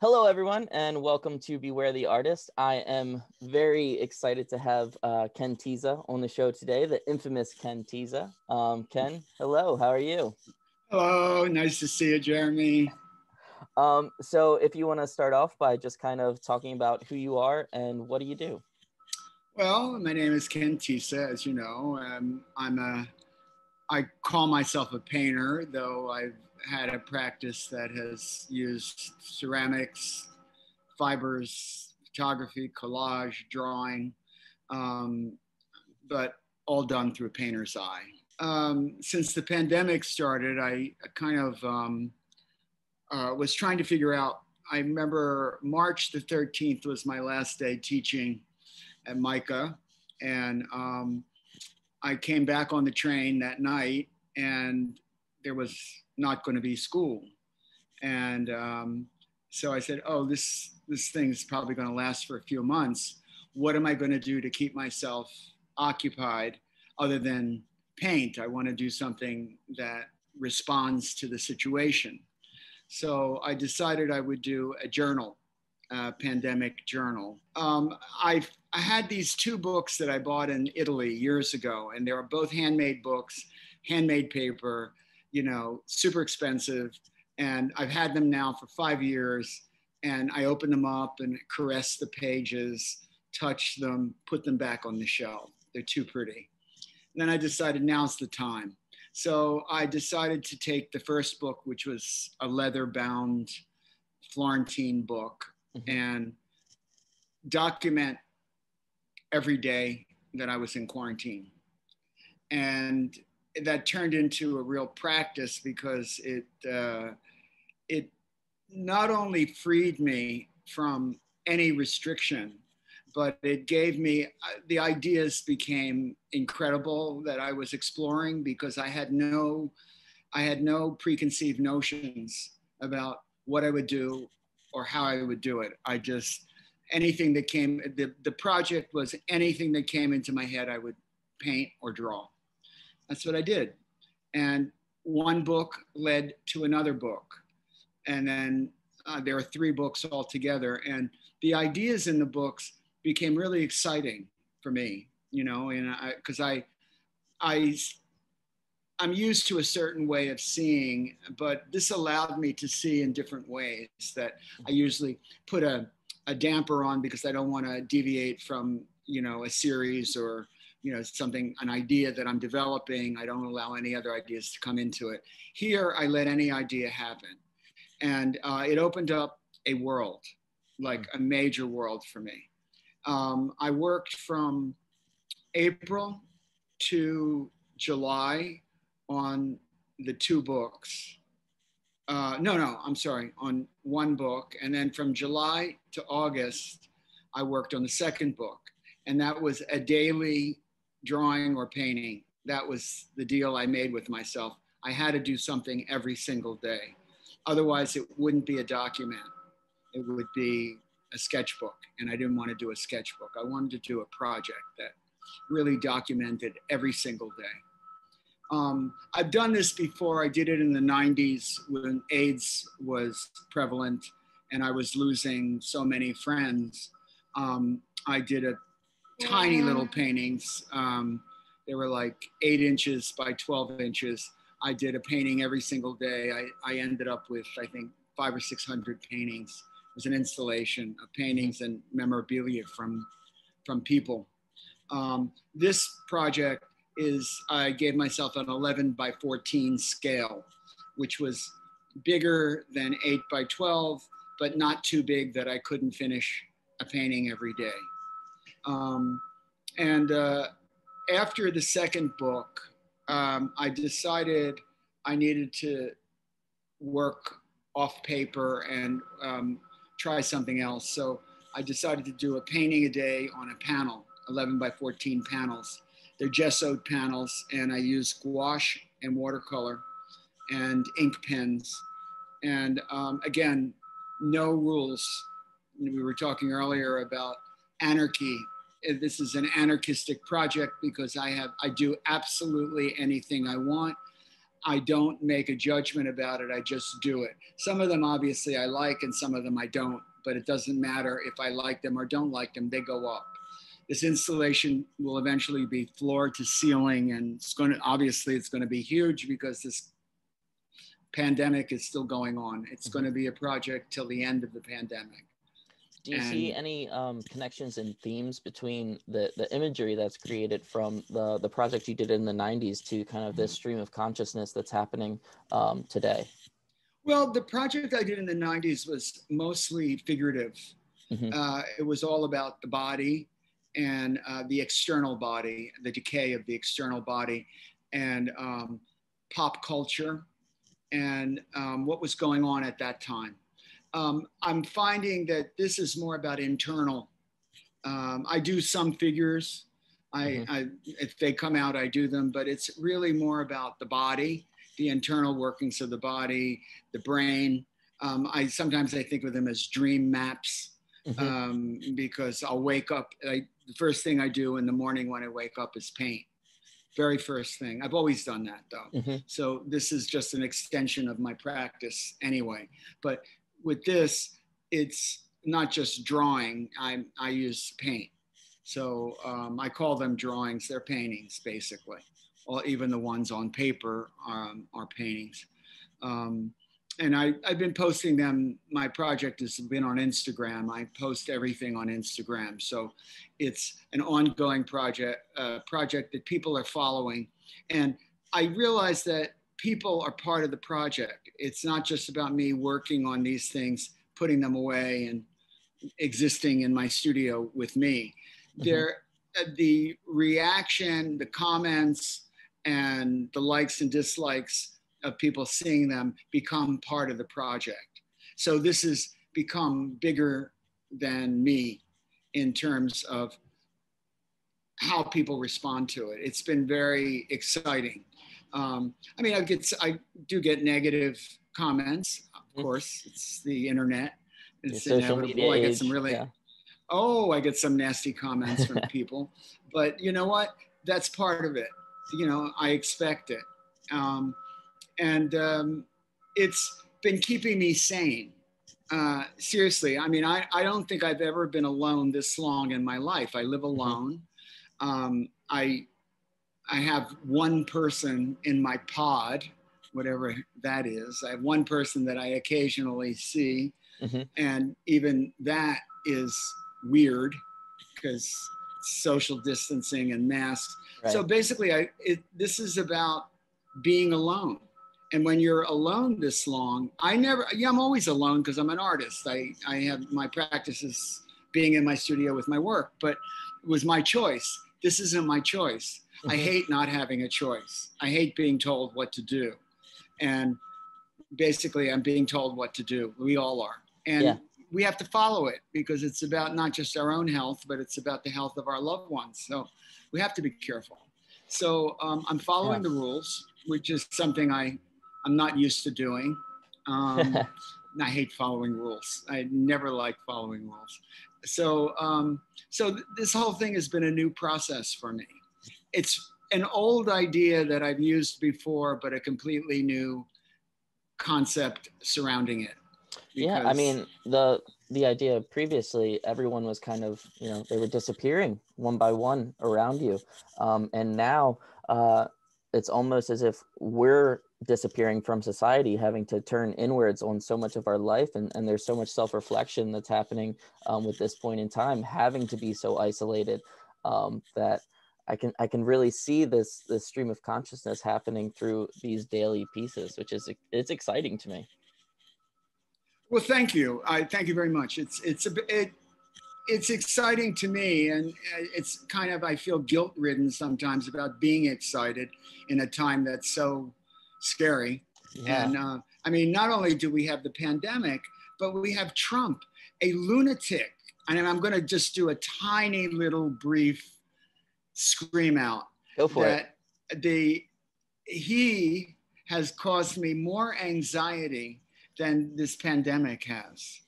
Hello, everyone, and welcome to Beware the Artist. I am very excited to have uh, Ken Tisa on the show today, the infamous Ken Tisa. Um, Ken, hello, how are you? Hello, nice to see you, Jeremy. Um, so, if you want to start off by just kind of talking about who you are and what do you do? Well, my name is Ken Tisa, as you know. Um, I'm a, I call myself a painter, though I've had a practice that has used ceramics, fibers, photography, collage, drawing, um, but all done through a painter's eye. Um, since the pandemic started, I kind of um, uh, was trying to figure out. I remember March the 13th was my last day teaching at MICA, and um, I came back on the train that night, and there was not going to be school. And um, so I said, oh, this, this thing's probably going to last for a few months. What am I going to do to keep myself occupied other than paint? I want to do something that responds to the situation. So I decided I would do a journal, a pandemic journal. Um, I, I had these two books that I bought in Italy years ago, and they were both handmade books, handmade paper you know, super expensive. And I've had them now for five years. And I open them up and caress the pages, touch them, put them back on the shelf. They're too pretty. And then I decided now's the time. So I decided to take the first book, which was a leather bound Florentine book, mm-hmm. and document every day that I was in quarantine. And that turned into a real practice because it uh, it not only freed me from any restriction, but it gave me uh, the ideas became incredible that I was exploring because I had no I had no preconceived notions about what I would do or how I would do it. I just anything that came the, the project was anything that came into my head I would paint or draw. That's what I did. And one book led to another book. And then uh, there are three books altogether. And the ideas in the books became really exciting for me, you know, and I, because I, I, I, I'm used to a certain way of seeing, but this allowed me to see in different ways that I usually put a, a damper on because I don't want to deviate from, you know, a series or you know something an idea that i'm developing. I don't allow any other ideas to come into it. Here i let any idea happen. And uh, it opened up a world like a major world for me. Um, i worked from april to july on the two books. Uh, no no i'm sorry on one book. And then from july to august i worked on the second book. And that was a daily drawing or painting. That was the deal I made with myself. I had to do something every single day. Otherwise, it wouldn't be a document. It would be a sketchbook. And I didn't want to do a sketchbook. I wanted to do a project that really documented every single day. Um, I've done this before. I did it in the 90s when AIDS was prevalent and I was losing so many friends. Um, I did a tiny little paintings. Um, they were like eight inches by 12 inches. I did a painting every single day. I, I ended up with, I think, five or 600 paintings. It was an installation of paintings and memorabilia from, from people. Um, this project is, I gave myself an 11 by 14 scale, which was bigger than 8 by 12, but not too big that I couldn't finish a painting every day. Um, and uh, after the second book, um, I decided I needed to work off paper and um, try something else. So I decided to do a painting a day on a panel, 11 by 14 panels. They're gessoed panels, and I use gouache and watercolor and ink pens. And um, again, no rules. We were talking earlier about anarchy this is an anarchistic project because I have I do absolutely anything I want. I don't make a judgment about it. I just do it. Some of them, obviously, I like, and some of them I don't. But it doesn't matter if I like them or don't like them. They go up. This installation will eventually be floor to ceiling, and it's going to obviously it's going to be huge because this pandemic is still going on. It's mm-hmm. going to be a project till the end of the pandemic. Do you and, see any um, connections and themes between the, the imagery that's created from the, the project you did in the 90s to kind of this stream of consciousness that's happening um, today? Well, the project I did in the 90s was mostly figurative. Mm-hmm. Uh, it was all about the body and uh, the external body, the decay of the external body, and um, pop culture and um, what was going on at that time. Um, I'm finding that this is more about internal. Um, I do some figures. I, mm-hmm. I, if they come out, I do them, but it's really more about the body, the internal workings of the body, the brain. Um, I sometimes I think of them as dream maps mm-hmm. Um, because I'll wake up. I, the first thing I do in the morning when I wake up is paint very first thing. I've always done that though. Mm-hmm. So this is just an extension of my practice anyway. But with this, it's not just drawing. I I use paint. So um, I call them drawings. They're paintings basically. Or even the ones on paper um, are paintings. Um, and I, I've been posting them. My project has been on Instagram. I post everything on Instagram. So it's an ongoing project, uh, project that people are following. And I realize that people are part of the project. It's not just about me working on these things, putting them away and existing in my studio with me. Mm-hmm. There, uh, the reaction, the comments, and the likes and dislikes of people seeing them become part of the project. So this has become bigger than me in terms of how people respond to it. It's been very exciting. Um, I mean, I get I do get negative comments. Of mm-hmm. course, it's the internet. It's the inevitable. I get some really. Yeah. Oh, I get some nasty comments from people, but you know what? That's part of it. You know, I expect it. Um, and um, it's been keeping me sane. Uh, seriously, I mean, I, I don't think I've ever been alone this long in my life. I live mm-hmm. alone. Um, I I have one person in my pod, whatever that is. I have one person that I occasionally see, mm-hmm. and even that is weird because social distancing and masks. Right. So basically, I it, this is about being alone and when you're alone this long i never yeah i'm always alone because i'm an artist i i have my practices being in my studio with my work but it was my choice this isn't my choice. I hate not having a choice i hate being told what to do and basically i'm being told what to do we all are and yeah. we have to follow it because it's about not just our own health but it's about the health of our loved ones so we have to be careful so um, i'm following yeah. the rules which is something i I'm not used to doing. Um, I hate following rules. I never like following rules. So, um, so th- this whole thing has been a new process for me. It's an old idea that I've used before, but a completely new concept surrounding it. Yeah, I mean the the idea previously, everyone was kind of you know they were disappearing one by one around you, um, and now uh, it's almost as if we're disappearing from society, having to turn inwards on so much of our life. And, and there's so much self reflection that's happening um, with this point in time, having to be so isolated um, that I can I can really see this this stream of consciousness happening through these daily pieces, which is it's exciting to me. Well, thank you. I thank you very much. It's it's a it, it's exciting to me, and it's kind of I feel guilt ridden sometimes about being excited in a time that's so scary. Yeah. And uh, I mean, not only do we have the pandemic, but we have Trump, a lunatic. And I'm going to just do a tiny little brief scream out. Go for that it. The he has caused me more anxiety than this pandemic has,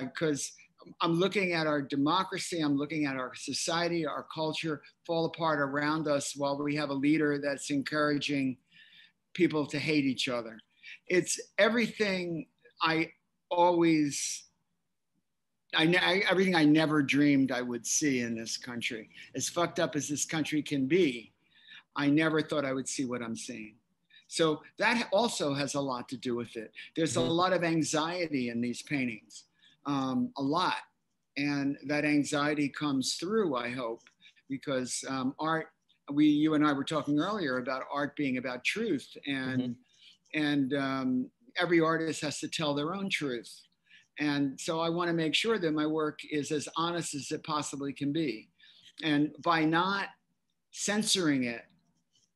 because uh, I'm looking at our democracy, I'm looking at our society, our culture fall apart around us while we have a leader that's encouraging people to hate each other. It's everything I always, I, I, everything I never dreamed I would see in this country. As fucked up as this country can be, I never thought I would see what I'm seeing. So that also has a lot to do with it. There's a mm-hmm. lot of anxiety in these paintings, um, a lot. And that anxiety comes through, I hope, because um, art, we, you and I were talking earlier about art being about truth and, mm-hmm. and um, every artist has to tell their own truth. And so I want to make sure that my work is as honest as it possibly can be. And by not censoring it,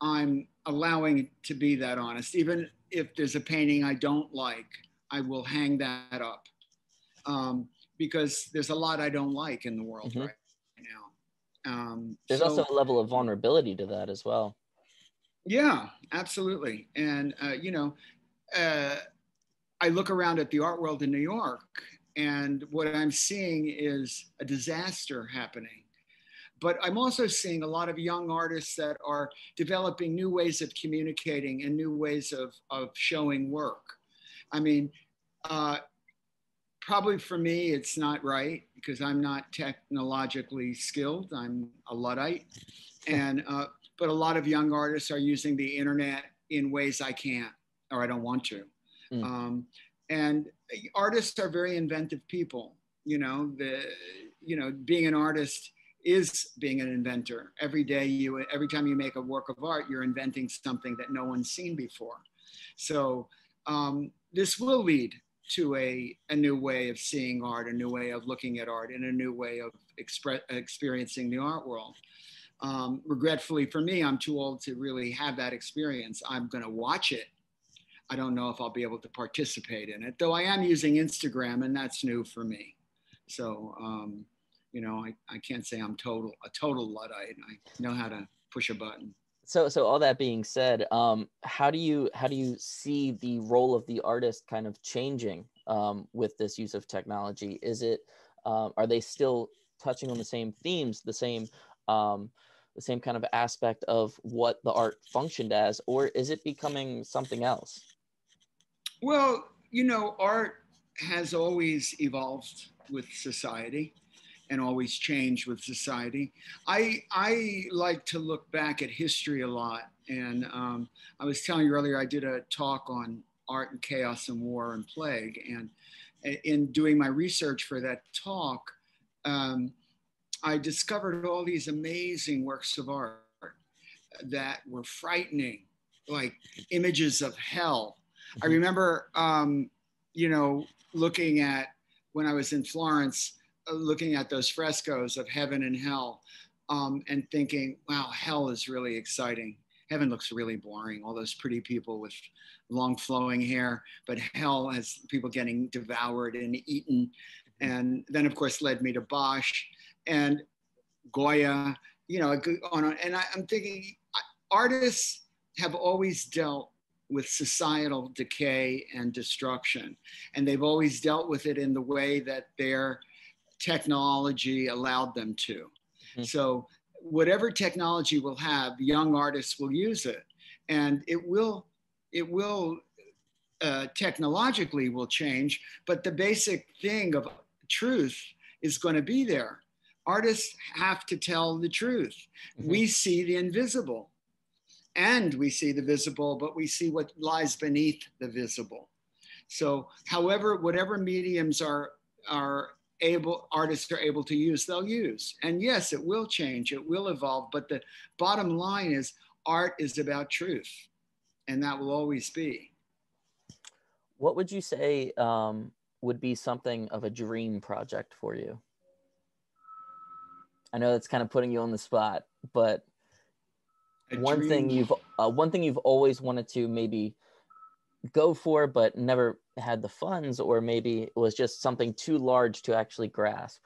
I'm allowing it to be that honest. Even if there's a painting I don't like, I will hang that up um, because there's a lot I don't like in the world mm-hmm. right now. Um, there's so, also a level of vulnerability to that as well. Yeah, absolutely. And, uh, you know, uh, I look around at the art world in New York, and what I'm seeing is a disaster happening. But I'm also seeing a lot of young artists that are developing new ways of communicating and new ways of, of showing work. I mean, uh, probably for me, it's not right because I'm not technologically skilled. I'm a Luddite. And, uh, but a lot of young artists are using the internet in ways I can't or I don't want to. Mm. Um, and artists are very inventive people. You know, the you know being an artist is being an inventor. Every day you, every time you make a work of art, you're inventing something that no one's seen before. So um, this will lead to a, a new way of seeing art, a new way of looking at art, and a new way of expre- experiencing the art world. Um, regretfully for me, I'm too old to really have that experience. I'm going to watch it I don't know if I'll be able to participate in it, though I am using Instagram and that's new for me. So, um, you know, I, I can't say I'm total a total luddite. I know how to push a button. So, so all that being said, um, how do you how do you see the role of the artist kind of changing um, with this use of technology? Is it um, are they still touching on the same themes, the same um, the same kind of aspect of what the art functioned as, or is it becoming something else? Well, you know, art has always evolved with society and always changed with society. I, I like to look back at history a lot. And um, I was telling you earlier, I did a talk on art and chaos and war and plague. And in doing my research for that talk, um, I discovered all these amazing works of art that were frightening, like images of hell I mm-hmm. remember, um, you know, looking at when I was in Florence, uh, looking at those frescoes of heaven and hell, um, and thinking, wow, hell is really exciting. Heaven looks really boring. All those pretty people with long flowing hair, but hell has people getting devoured and eaten. Mm-hmm. And then, of course, led me to Bosch and Goya. You know, on and I, I'm thinking, artists have always dealt with societal decay and destruction. And they've always dealt with it in the way that their technology allowed them to. Mm-hmm. So, whatever technology we'll have, young artists will use it. And it will, it will uh, technologically will change, but the basic thing of truth is going to be there. Artists have to tell the truth. Mm-hmm. We see the invisible and we see the visible, but we see what lies beneath the visible. So, however, whatever mediums are are able artists are able to use, they'll use. And yes, it will change, it will evolve. But the bottom line is, art is about truth, and that will always be. What would you say um, would be something of a dream project for you? I know that's kind of putting you on the spot, but one dream. thing you've uh, one thing you've always wanted to maybe go for but never had the funds or maybe it was just something too large to actually grasp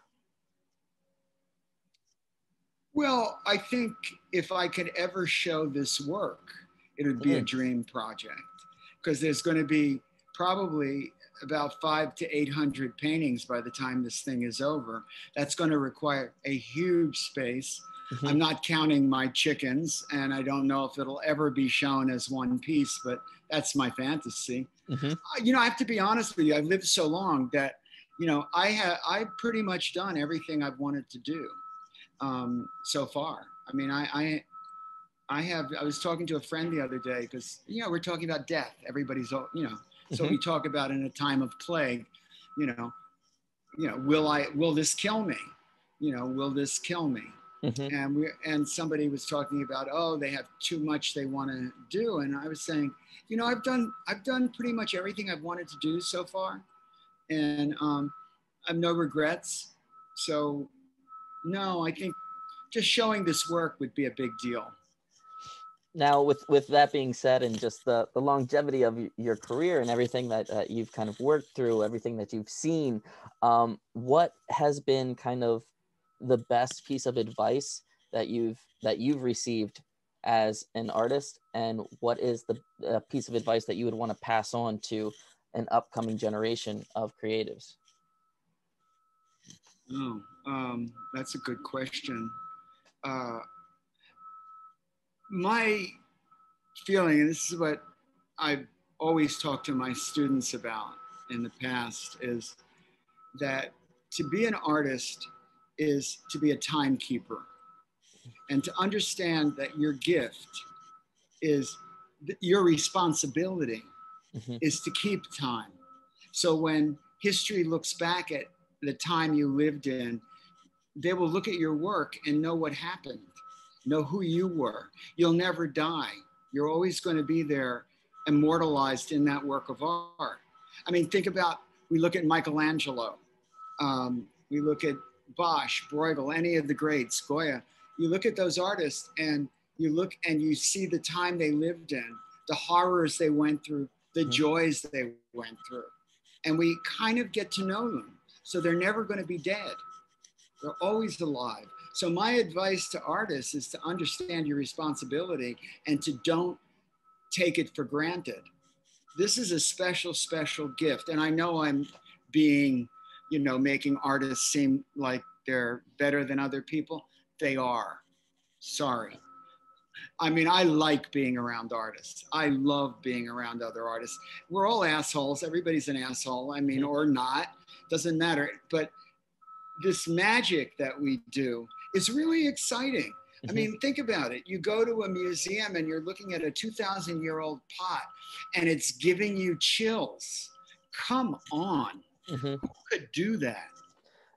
well i think if i could ever show this work it would be mm. a dream project because there's going to be probably about five to 800 paintings by the time this thing is over. That's going to require a huge space, Mm-hmm. I'm not counting my chickens, and I don't know if it'll ever be shown as one piece, but that's my fantasy. Mm-hmm. Uh, you know, I have to be honest with you. I've lived so long that, you know, I have I've pretty much done everything I've wanted to do um, so far. I mean, I, I I have. I was talking to a friend the other day because you know we're talking about death. Everybody's all you know. So mm-hmm. we talk about in a time of plague, you know, you know, will I? Will this kill me? You know, will this kill me? Mm-hmm. And we and somebody was talking about oh they have too much they want to do, and I was saying, you know, I've done I've done pretty much everything I've wanted to do so far, and um, I have no regrets. So, no, I think just showing this work would be a big deal now with with that being said and just the the longevity of your career and everything that uh, you've kind of worked through everything that you've seen um, what has been kind of the best piece of advice that you've that you've received as an artist? And what is the uh, piece of advice that you would want to pass on to an upcoming generation of creatives? Oh um, that's a good question. Uh, my feeling, and this is what I've always talked to my students about in the past, is that to be an artist is to be a timekeeper and to understand that your gift is your responsibility mm-hmm. is to keep time. So when history looks back at the time you lived in, they will look at your work and know what happened know who you were. You'll never die. You're always going to be there, immortalized in that work of art. I mean, think about we look at Michelangelo, um, we look at Bosch, Bruegel, any of the greats, Goya. You look at those artists and you look and you see the time they lived in, the horrors they went through, the mm-hmm. joys they went through. And we kind of get to know them. So they're never going to be dead. They're always alive. So my advice to artists is to understand your responsibility and to don't take it for granted. This is a special, special gift. And I know I'm being, you know, making artists seem like they're better than other people. They are. Sorry. I mean, I like being around artists. I love being around other artists. We're all assholes. Everybody's an asshole. I mean, or not, doesn't matter. But this magic that we do is really exciting. Mm-hmm. I mean, think about it. You go to a museum and you're looking at a 2,000 year old pot and it's giving you chills. Come on. Mm-hmm. Who could do that?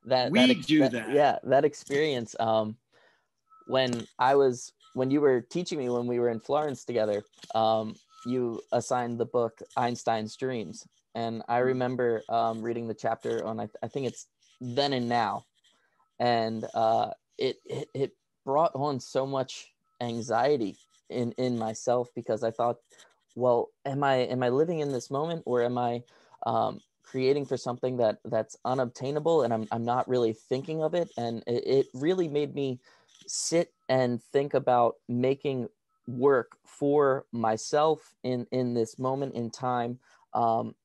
That we that ex- do that, Yeah, that experience. Um, when I was when you were teaching me when we were in Florence together, um, you assigned the book Einstein's Dreams, and I mm-hmm. remember um, reading the chapter on I, I think it's then and now, and uh, it, it it brought on so much anxiety in in myself because I thought, well, am I am I living in this moment or am I um, creating for something that that's unobtainable and I'm I'm not really thinking of it and it, it really made me sit and think about making work for myself in in this moment in time um,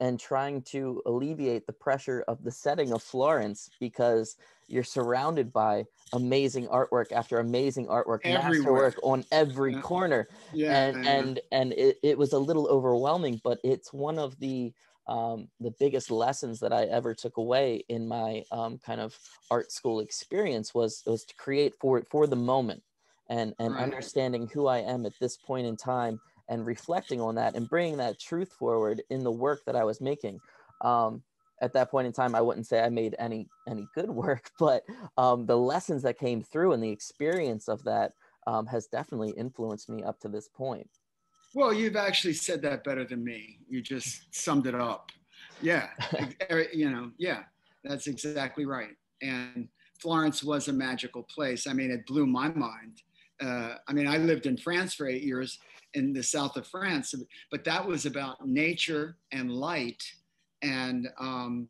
and trying to alleviate the pressure of the setting of Florence because you're surrounded by amazing artwork after amazing artwork, Everywhere. masterwork on every corner. Yeah, and and and it, it was a little overwhelming, but it's one of the um, the biggest lessons that I ever took away in my um, kind of art school experience was was to create for for the moment and and right. understanding who I am at this point in time and reflecting on that and bringing that truth forward in the work that I was making. Um, at that point in time, I wouldn't say I made any any good work, but um, the lessons that came through and the experience of that um, has definitely influenced me up to this point. Well, you've actually said that better than me. You just summed it up. Yeah, you know, yeah, that's exactly right. And Florence was a magical place. I mean, it blew my mind. Uh, I mean, I lived in France for eight years, in the south of France, but that was about nature and light. And um,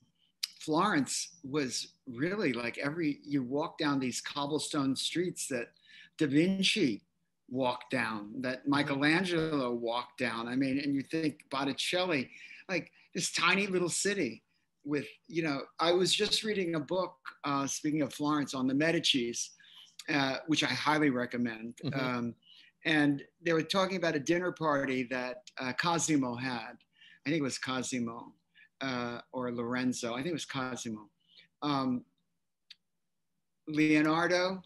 Florence was really like every, you walk down these cobblestone streets that Da Vinci walked down, that mm-hmm. Michelangelo walked down. I mean, and you think Botticelli, like this tiny little city with, you know, I was just reading a book, uh, speaking of Florence, on the Medicis uh, which I highly recommend. Mm-hmm. Um, and they were talking about a dinner party that uh, Cosimo had. I think it was Cosimo uh, or Lorenzo. I think it was Cosimo. Um, Leonardo,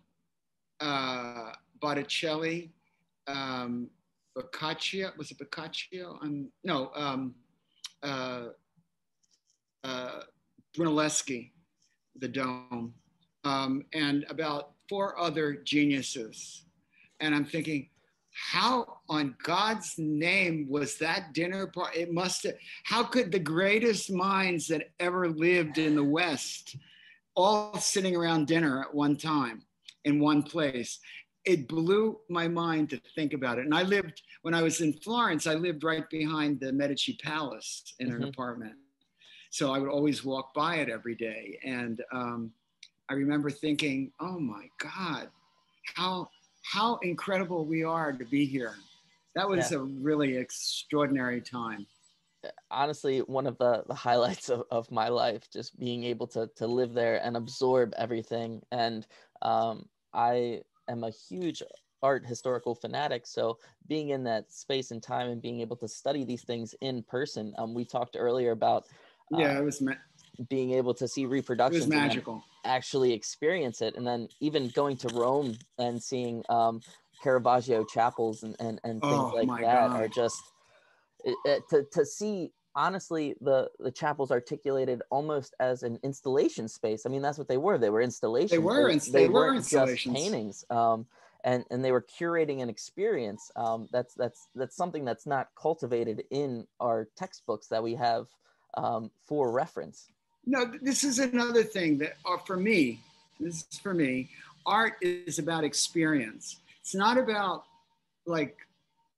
uh, Botticelli, um, Boccaccio. Was it Boccaccio? Um, no, um, uh, uh, Brunelleschi, the Dome, um, and about four other geniuses. And I'm thinking, how on God's name was that dinner party? It must have, how could the greatest minds that ever lived in the West all sitting around dinner at one time in one place? It blew my mind to think about it. And I lived, when I was in Florence, I lived right behind the Medici Palace in mm-hmm. an apartment. So I would always walk by it every day. And um, I remember thinking, oh my God, how how incredible we are to be here. That was yeah. a really extraordinary time. Honestly, one of the, the highlights of, of my life, just being able to, to live there and absorb everything. And um, I am a huge art historical fanatic. So being in that space and time and being able to study these things in person, um, we talked earlier about. Uh, yeah, it was ma- being able to see reproductions. It was magical actually experience it and then even going to rome and seeing um, caravaggio chapels and, and, and things oh, like that God. are just it, it, to, to see honestly the the chapels articulated almost as an installation space. I mean that's what they were. They were installations. They were they, they, they were installations just paintings um, and and they were curating an experience. Um, that's that's that's something that's not cultivated in our textbooks that we have um, for reference. No, this is another thing that uh, for me, this is for me, art is about experience. It's not about like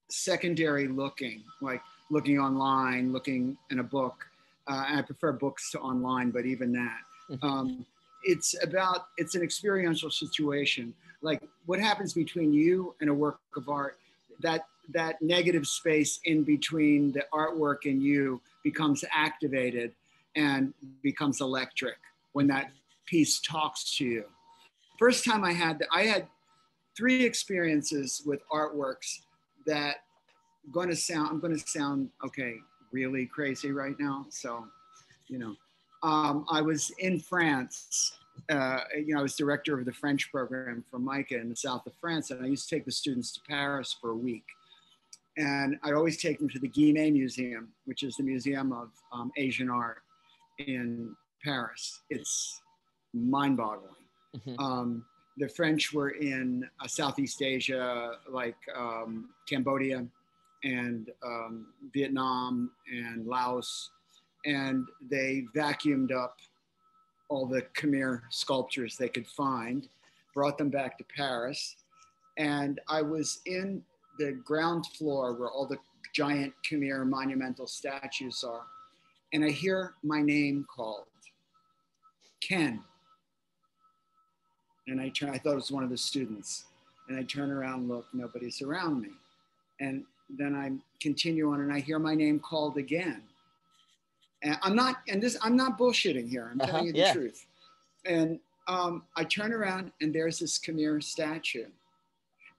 secondary looking, like looking online, looking in a book. Uh, I prefer books to online, but even that. Mm-hmm. Um, it's about, it's an experiential situation. Like what happens between you and a work of art, that, that negative space in between the artwork and you becomes activated and becomes electric when that piece talks to you. First time I had, that, I had three experiences with artworks that going to sound, I'm going to sound, okay, really crazy right now. So, you know, um, I was in France. Uh, you know, I was director of the French program for MICA in the south of France, and I used to take the students to Paris for a week. And I'd always take them to the Guimet Museum, which is the Museum of um, Asian Art in Paris. It's mind boggling. Mm-hmm. Um, the French were in uh, Southeast Asia, like um, Cambodia and um, Vietnam and Laos, and they vacuumed up all the Khmer sculptures they could find, brought them back to Paris. And I was in the ground floor where all the giant Khmer monumental statues are and I hear my name called, Ken. And I turn, I thought it was one of the students. And I turn around, look, nobody's around me. And then I continue on and I hear my name called again. And I'm not, and this, I'm not bullshitting here. I'm uh-huh, telling you the yeah. truth. And um, I turn around and there's this Khmer statue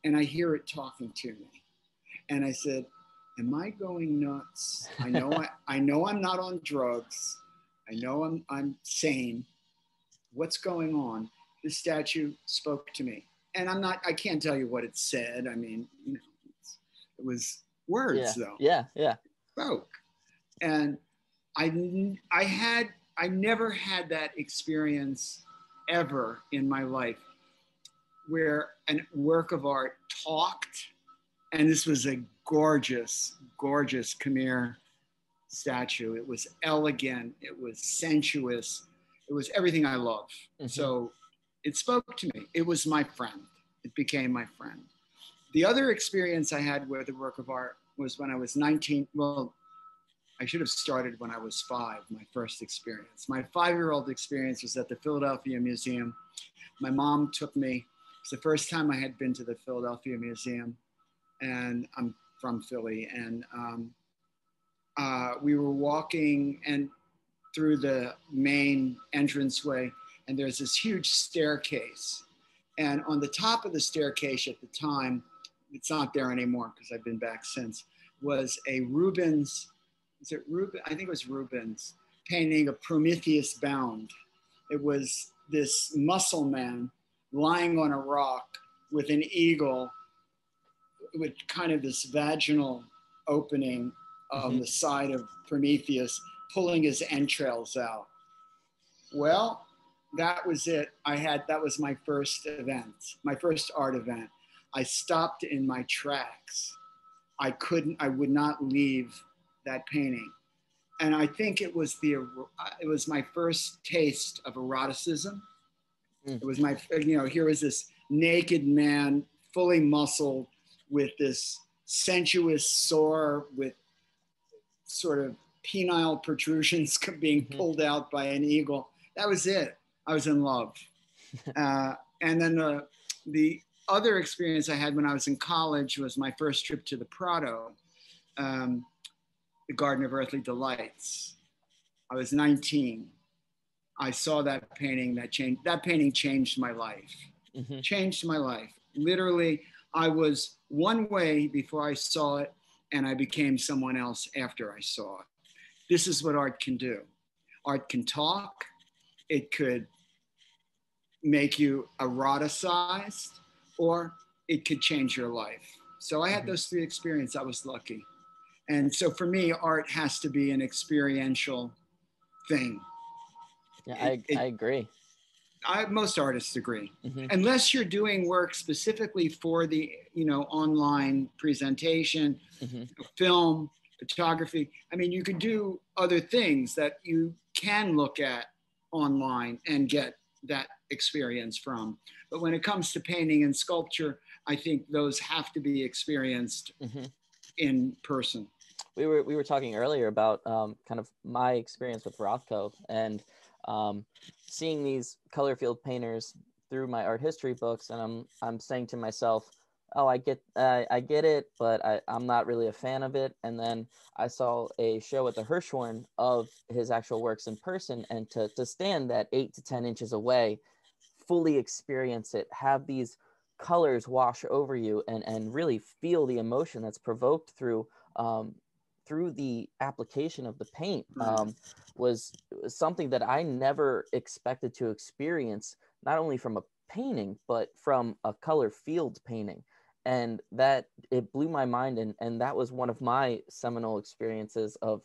and I hear it talking to me. And I said, am I going nuts? I know I, I know I'm not on drugs. I know I'm I'm sane. What's going on? The statue spoke to me. And I'm not I can't tell you what it said. I mean, you know, it was words yeah. though. Yeah, yeah. Spoke. And I I had I never had that experience ever in my life where a work of art talked and this was a gorgeous, gorgeous Khmer statue. It was elegant, it was sensuous, it was everything I love. Mm-hmm. So it spoke to me. It was my friend. It became my friend. The other experience I had with a work of art was when I was 19. Well, I should have started when I was five, my first experience. My five year old experience was at the Philadelphia Museum. My mom took me. It's the first time I had been to the Philadelphia Museum. And I'm from Philly, and um, uh, we were walking and through the main entranceway, and there's this huge staircase And on the top of the staircase at the time, it's not there anymore because I've been back since, was a Rubens, is it Rubens? I think it was Rubens painting of Prometheus Bound. It was this muscle man lying on a rock with an eagle with kind of this vaginal opening on mm-hmm. the side of Prometheus, pulling his entrails out. Well, that was it. I had that was my first event, my first art event. I stopped in my tracks. I couldn't, I would not leave that painting. And I think it was the it was my first taste of eroticism. Mm. It was my you know, here was this naked man, fully muscled, with this sensuous sore with sort of penile protrusions being mm-hmm. pulled out by an eagle. That was it. I was in love. uh, and then the, the other experience I had when I was in college was my first trip to the Prado, um, the Garden of Earthly Delights. I was 19. I saw that painting that changed, that painting changed my life, mm-hmm. changed my life. Literally, I was one way before I saw it, and I became someone else after I saw it. This is what art can do. Art can talk, it could make you eroticized, or it could change your life. So I had mm-hmm. those three experiences. I was lucky. And so for me, art has to be an experiential thing. Yeah, I, it, I agree. I, most artists agree. Mm-hmm. Unless you're doing work specifically for the, you know, online presentation, mm-hmm. film, photography. I mean, you could do other things that you can look at online and get that experience from. But when it comes to painting and sculpture, I think those have to be experienced mm-hmm. in person. We were we were talking earlier about um, kind of my experience with Rothko and um, seeing these color field painters through my art history books, and I'm I'm saying to myself, oh, I get uh, I get it, but I, I'm not really a fan of it. And then I saw a show at the Hirshhorn of his actual works in person, and to to stand that eight to ten inches away, fully experience it, have these colors wash over you, and and really feel the emotion that's provoked through um, through the application of the paint um, was, was something that I never expected to experience, not only from a painting, but from a color field painting. And that it blew my mind. And, and that was one of my seminal experiences of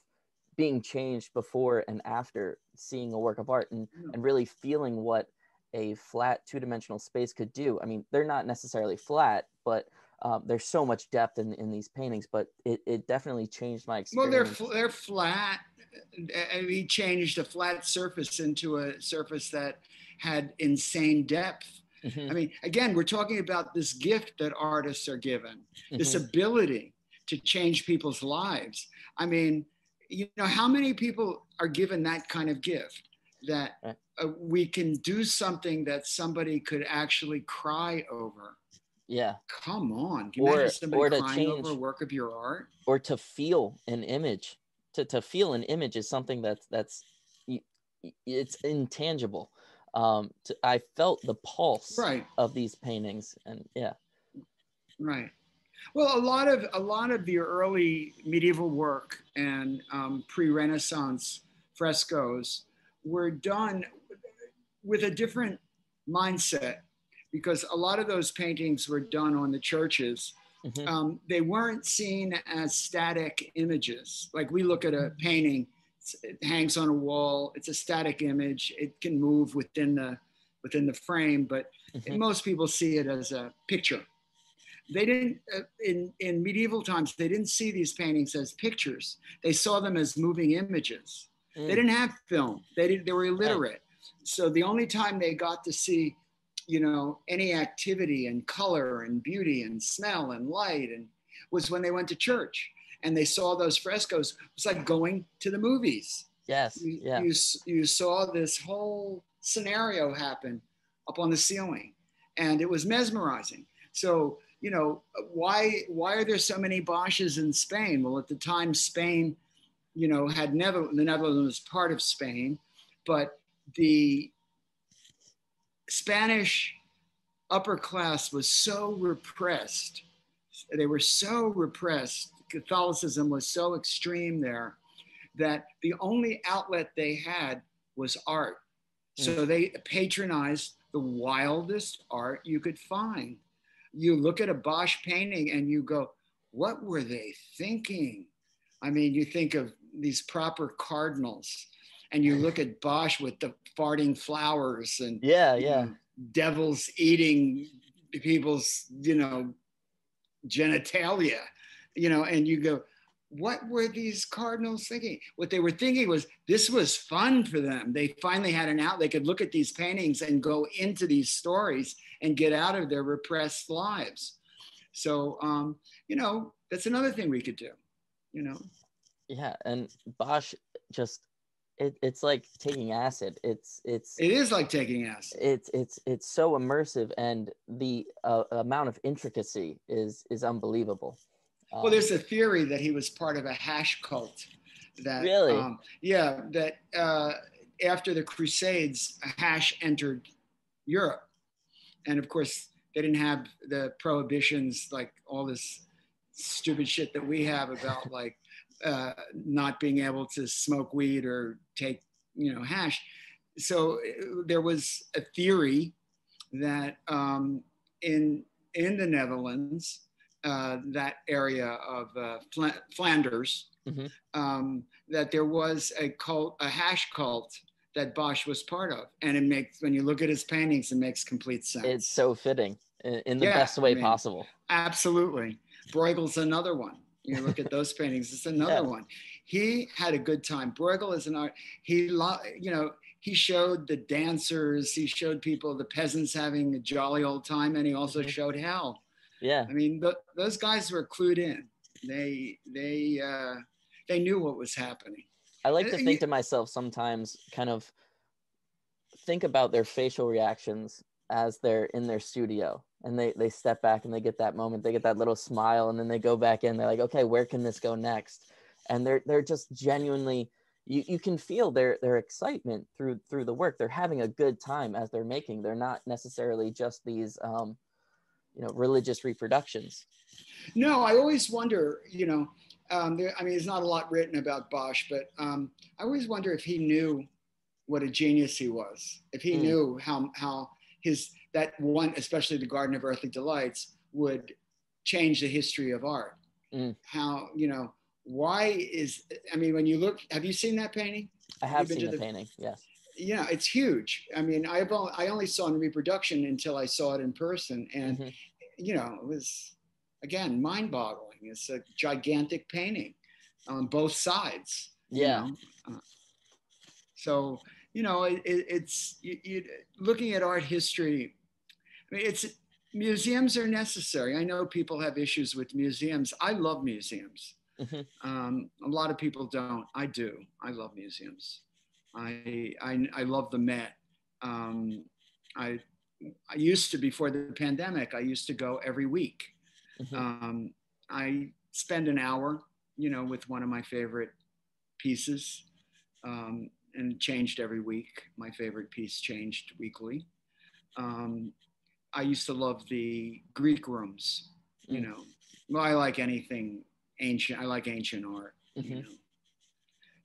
being changed before and after seeing a work of art and, and really feeling what a flat two dimensional space could do. I mean, they're not necessarily flat, but um, there's so much depth in, in these paintings, but it, it definitely changed my experience. Well, they're they're flat. He changed a flat surface into a surface that had insane depth. Mm-hmm. I mean, again, we're talking about this gift that artists are given, mm-hmm. this ability to change people's lives. I mean, you know, how many people are given that kind of gift that uh, we can do something that somebody could actually cry over? Yeah. Come on. Can or, or to change over a work of your art? Or to feel an image. To, to feel an image is something that's that's it's intangible. Um, to, I felt the pulse right. of these paintings, and yeah, right. Well, a lot of a lot of the early medieval work and um, pre-Renaissance frescoes were done with a different mindset because a lot of those paintings were done on the churches. Mm-hmm. Um, they weren't seen as static images. Like we look at a painting, it hangs on a wall. It's a static image. It can move within the within the frame, but mm-hmm. most people see it as a picture. They didn't uh, in in medieval times. They didn't see these paintings as pictures. They saw them as moving images. Mm. They didn't have film. They did, They were illiterate. Right. So the only time they got to see you know, any activity and color and beauty and smell and light and was when they went to church and they saw those frescoes. It was like going to the movies. Yes. You, yeah. you, you saw this whole scenario happen up on the ceiling and it was mesmerizing. So, you know, why, why are there so many Bosch's in Spain? Well, at the time, Spain, you know, had never, the Netherlands was part of Spain, but the Spanish upper class was so repressed. They were so repressed. Catholicism was so extreme there that the only outlet they had was art. So Mm. they patronized the wildest art you could find. You look at a Bosch painting and you go, what were they thinking? I mean, you think of these proper cardinals and you look at Bosch with the farting flowers and Yeah, you yeah. know, devils eating people's, you know, genitalia, you know, and you go, what were these cardinals thinking? What they were thinking was this was fun for them. They finally had an out. They could look at these paintings and go into these stories and get out of their repressed lives. So, um, you know, that's another thing we could do, you know. Yeah, and Bosch just it, it's like taking acid. It's it's It is like taking acid. it's it's it's so immersive and the uh, amount of intricacy is is unbelievable. Well, Um, there's a theory that he was part of a hash cult. That Really? um, yeah, that uh, after the Crusades, hash entered Europe, and of course they didn't have the prohibitions like all this stupid shit that we have about like uh, not being able to smoke weed or take you know hash. So uh, there was a theory that um, in in the Netherlands uh, that area of uh, Fla- Flanders, Mhm. um, that there was a cult, a hash cult that Bosch was part of, and it makes when you look at his paintings, it makes complete sense. it's so fitting in, in the Yeah, best way I mean, possible. Absolutely, Bruegel's another one. You look at those paintings; it's another Yeah. one. He had a good time. Bruegel is an art. He, lo- you know, he showed the dancers. He showed people, the peasants, having a jolly old time, and he also Mhm. showed hell. Yeah, I mean, th- those guys were clued in. They they uh, they knew what was happening. I like to Uh, think to myself sometimes, kind of think about their facial reactions as they're in their studio and they they step back and they get that moment they get that little smile and then they go back in they're like okay where can this go next and they're they're just genuinely you, you can feel their their excitement through through the work they're having a good time as they're making they're not necessarily just these um you know religious reproductions No, I always wonder. You know, um, there, I mean, there's not a lot written about Bosch, but um, I always wonder if he knew what a genius he was. If he Mm. knew how how his that one, especially the Garden of Earthly Delights, would change the history of art. Mm. How you know why is I mean, when you look, have you seen that painting? i have seen the the- painting yes yeah, it's huge. I mean, I've only, I only saw in reproduction until I saw it in person, and Mhm. you know, it was again mind-boggling. It's a gigantic painting on both sides. you yeah know. Uh, so you know, it, it, it's you, you, looking at art history. I mean, it's museums are necessary. I know people have issues with museums. I love museums. Mhm. Um, a lot of people don't. I do. I love museums. I I, I love the Met. Um, I I used to before the pandemic. I used to go every week. Mhm. Um, I spend an hour, you know, with one of my favorite pieces, um, and it changed every week. My favorite piece changed weekly. Um, I used to love the Greek rooms. You Mm. know, well, I like anything ancient. I like ancient art. You Mhm. know.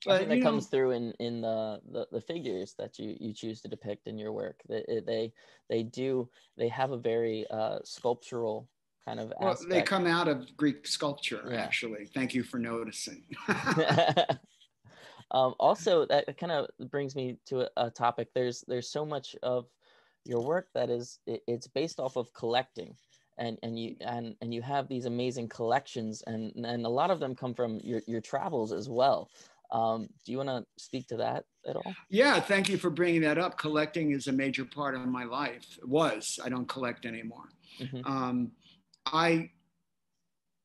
Think that you know, comes through in in the, the the figures that you you choose to depict in your work. They they they do they have a very uh, sculptural kind of well, aspect. they come out of Greek sculpture. Yeah. Actually, thank you for noticing. um, also, that kind of brings me to a, a topic. There's there's so much of your work that is it, it's based off of collecting. And, and you and, and you have these amazing collections and, and a lot of them come from your, your travels as well. Um, do you want to speak to that at all? Yeah, thank you for bringing that up. Collecting is a major part of my life. It was. I don't collect anymore. Mhm. Um, I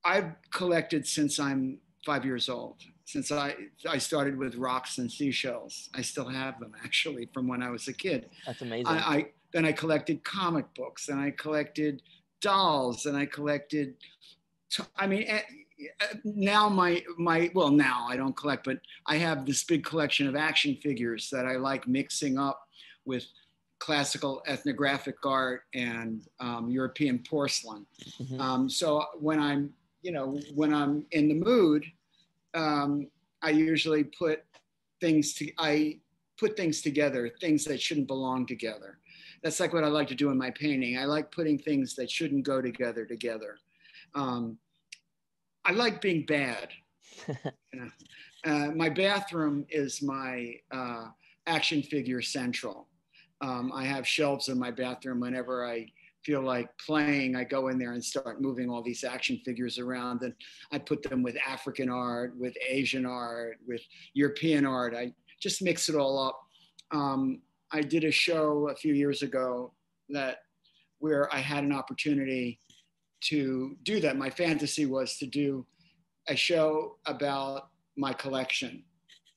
I've collected since I'm five years old. Since I I started with rocks and seashells. I still have them actually from when I was a kid. That's amazing. I, I then I collected comic books and I collected dolls and I collected. I mean, eh, eh, now my my well now I don't collect, but I have this big collection of action figures that I like mixing up with classical ethnographic art and um, European porcelain. Mhm. Um, so when I'm, you know, when I'm in the mood, um, I usually put things to, I put things together, things that shouldn't belong together. That's like what I like to do in my painting. I like putting things that shouldn't go together together. Um, I like being bad. You know? uh, my bathroom is my uh, action figure central. Um, I have shelves in my bathroom whenever I feel like playing, I go in there and start moving all these action figures around. And I put them with African art, with Asian art, with European art. I just mix it all up. Um, I did a show a few years ago that where I had an opportunity to do that. My fantasy was to do a show about my collection.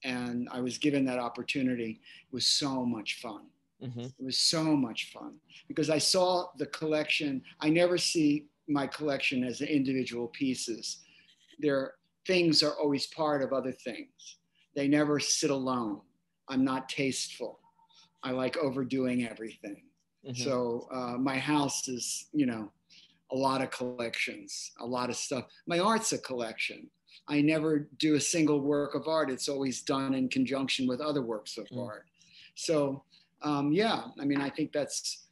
And I was given that opportunity. It was so much fun. Mhm. It was so much fun because I saw the collection. I never see my collection as individual pieces. Their things are always part of other things. They never sit alone. I'm not tasteful. I like overdoing everything. Mhm. So uh, my house is, you know, a lot of collections, a lot of stuff. My art's a collection. I never do a single work of art. It's always done in conjunction with other works of Mm. art. So um, yeah, I mean, I think that's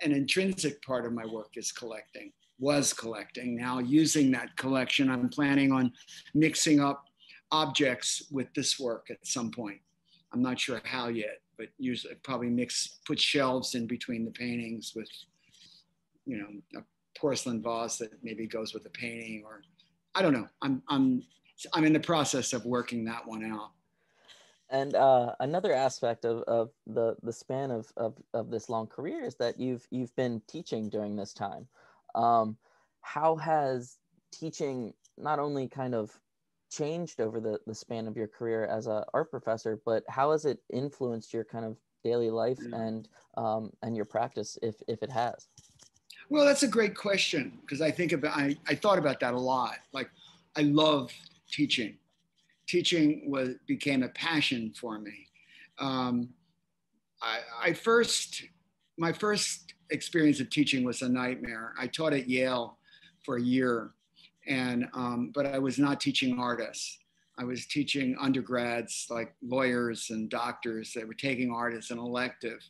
an intrinsic part of my work is collecting, was collecting. Now using that collection, I'm planning on mixing up objects with this work at some point. I'm not sure how yet, but usually probably mix, put shelves in between the paintings with, you know, a porcelain vase that maybe goes with the painting or I don't know. I'm, I'm, I'm in the process of working that one out. And uh, another aspect of, of the, the span of, of, of this long career is that you've you've been teaching during this time. Um, how has teaching not only kind of changed over the, the span of your career as a art professor, but how has it influenced your kind of daily life Yeah. and um, and your practice, if if it has? Well, that's a great question because I think about I, I thought about that a lot. Like I love teaching. Teaching was became a passion for me. Um, I, I first my first experience of teaching was a nightmare. I taught at Yale for a year, and um, but I was not teaching artists. I was teaching undergrads like lawyers and doctors that were taking art as an elective,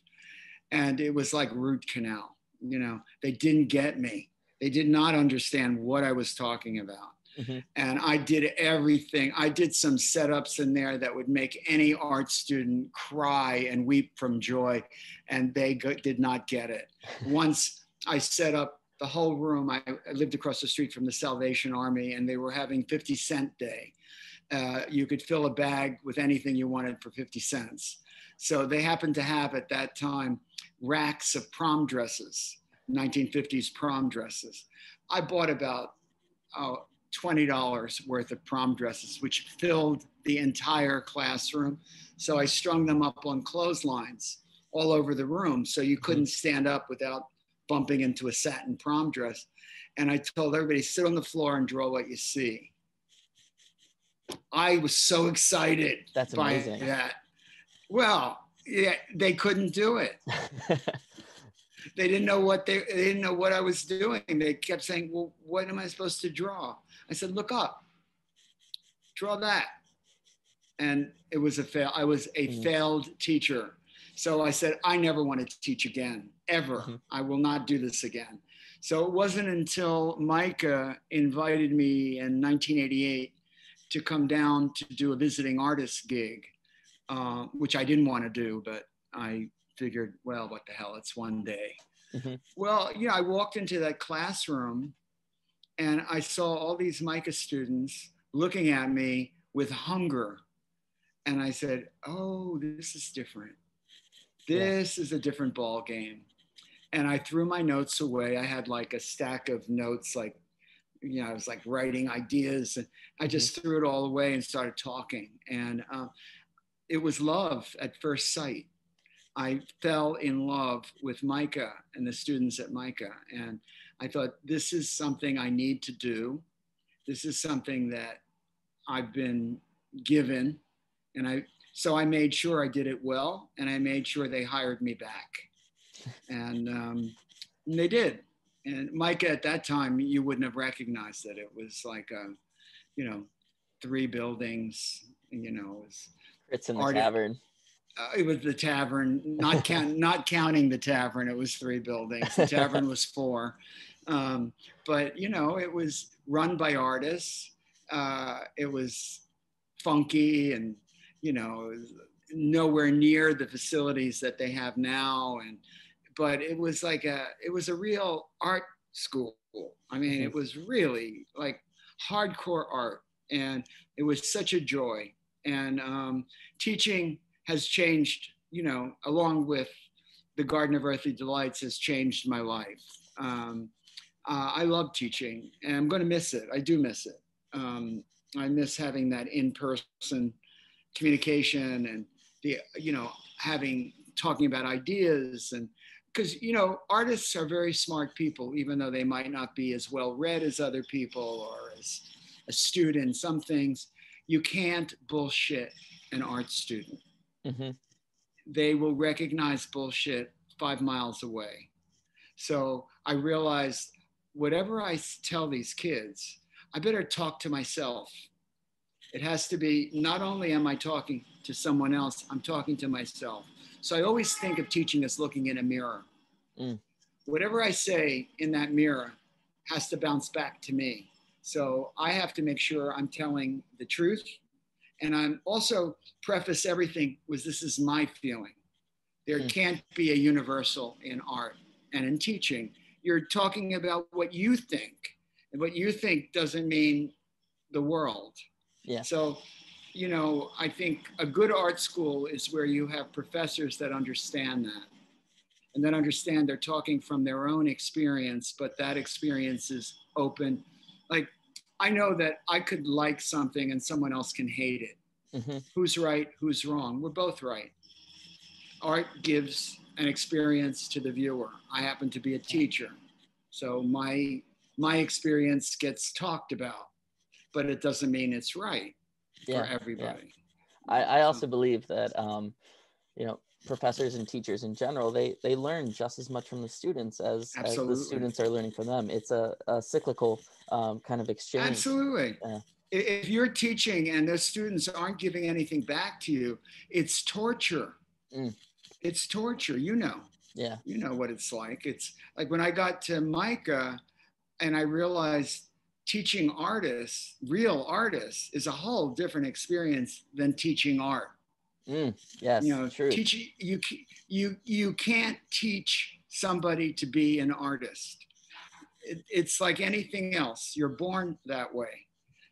and it was like root canal you know they didn't get me they did not understand what i was talking about Mhm. and i did everything i did some setups in there that would make any art student cry and weep from joy and they go- did not get it once i set up the whole room I, I lived across the street from the salvation army and they were having 50 cent day uh, you could fill a bag with anything you wanted for 50 cents so they happened to have at that time racks of prom dresses, 1950s prom dresses. I bought about oh, $20 worth of prom dresses, which filled the entire classroom. So I strung them up on clotheslines all over the room. So you couldn't mm-hmm. stand up without bumping into a satin prom dress. And I told everybody, sit on the floor and draw what you see. I was so excited That's by amazing. that. Well, yeah, they couldn't do it they didn't know what they, they didn't know what I was doing. They kept saying, "Well, what am I supposed to draw?" I said, "Look up, draw that." And it was a fail. I was a Mhm. failed teacher. So I said, "I never want to teach again, ever. Mhm. I will not do this again." So it wasn't until MICA invited me in 1988 to come down to do a visiting artist gig, uh, which I didn't want to do, but I figured, well, what the hell, it's one day. Mhm. Well, you know, I walked into that classroom and I saw all these MICA students looking at me with hunger. And I said, oh, this is different. Yeah. This is a different ball game. And I threw my notes away. I had like a stack of notes, like, you know, I was like writing ideas. And I just threw it all away and started talking. And uh, it was love at first sight. I fell in love with MICA and the students at MICA. And I thought, this is something I need to do. This is something that I've been given. And I, so I made sure I did it well and I made sure they hired me back. and, um, and they did. And MICA, at that time, you wouldn't have recognized that It was like a, you know, three buildings. You know, it was It's in the tavern. Uh, it was the tavern, not count, not counting the tavern. It was three buildings. The tavern was four, um, but you know, it was run by artists. Uh, it was funky, and you know, nowhere near the facilities that they have now. And but it was like a, it was a real art school. I mean, it was really like hardcore art, and it was such a joy. And um, teaching has changed, you know, along with the Garden of Earthly Delights has changed my life. Um, uh, I love teaching and I'm going to miss it. I do miss it. Um, I miss having that in person communication and the, you know, having talking about ideas and because, you know, artists are very smart people, even though they might not be as well read as other people or as a student some things. You can't bullshit an art student mm-hmm. they will recognize bullshit five miles away. So I realized whatever I tell these kids, I better talk to myself. It has to be not only am I talking to someone else, I'm talking to myself. So I always think of teaching as looking in a mirror. Mm. Whatever I say in that mirror has to bounce back to me. So I have to make sure I'm telling the truth and I'm also preface everything was this is my feeling. There mm. can't be a universal in art and in teaching. You're talking about what you think, and what you think doesn't mean the world. Yeah. So, you know, I think a good art school is where you have professors that understand that and that understand they're talking from their own experience, but that experience is open. Like I know that I could like something and someone else can hate it. Mm-hmm. Who's right? Who's wrong? We're both right. Art gives an experience to the viewer. I happen to be a teacher, so my my experience gets talked about, but it doesn't mean it's right yeah, for everybody. Yeah. I, I also believe that um, you know professors and teachers in general they they learn just as much from the students as, as the students are learning from them. It's a, a cyclical um, kind of exchange. Absolutely. If you're teaching and the students aren't giving anything back to you it's torture. Mm. it's torture you know. Yeah. You know what it's like. It's like when i got to MICA and i realized teaching artists real artists is a whole different experience than teaching art Mm, yes, you know, true. Teach, you you you can't teach somebody to be an artist. It, it's like anything else. You're born that way.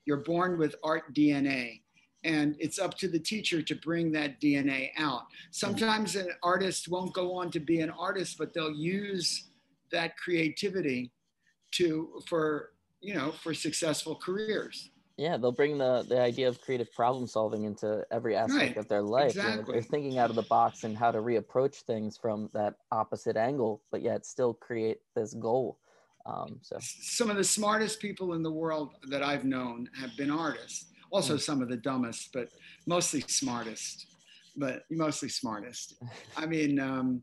You're born with art DNA, and it's up to the teacher to bring that DNA out. Sometimes an artist won't go on to be an artist, but they'll use that creativity to for you know for successful careers yeah they'll bring the the idea of creative problem solving into every aspect right. of their life exactly. they're thinking out of the box and how to reapproach things from that opposite angle but yet still create this goal um, so some of the smartest people in the world that i've known have been artists also mm. some of the dumbest but mostly smartest but mostly smartest i mean um,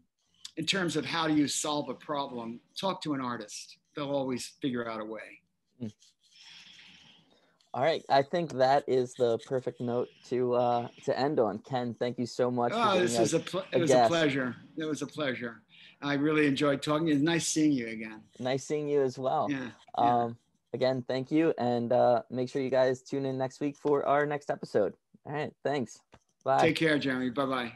in terms of how do you solve a problem talk to an artist they'll always figure out a way mm. All right, I think that is the perfect note to uh, to end on. Ken, thank you so much. Oh, this is a pl- it was guest. a pleasure. It was a pleasure. I really enjoyed talking. It's nice seeing you again. Nice seeing you as well. Yeah. yeah. Um, again, thank you, and uh, make sure you guys tune in next week for our next episode. All right, thanks. Bye. Take care, Jeremy. Bye bye.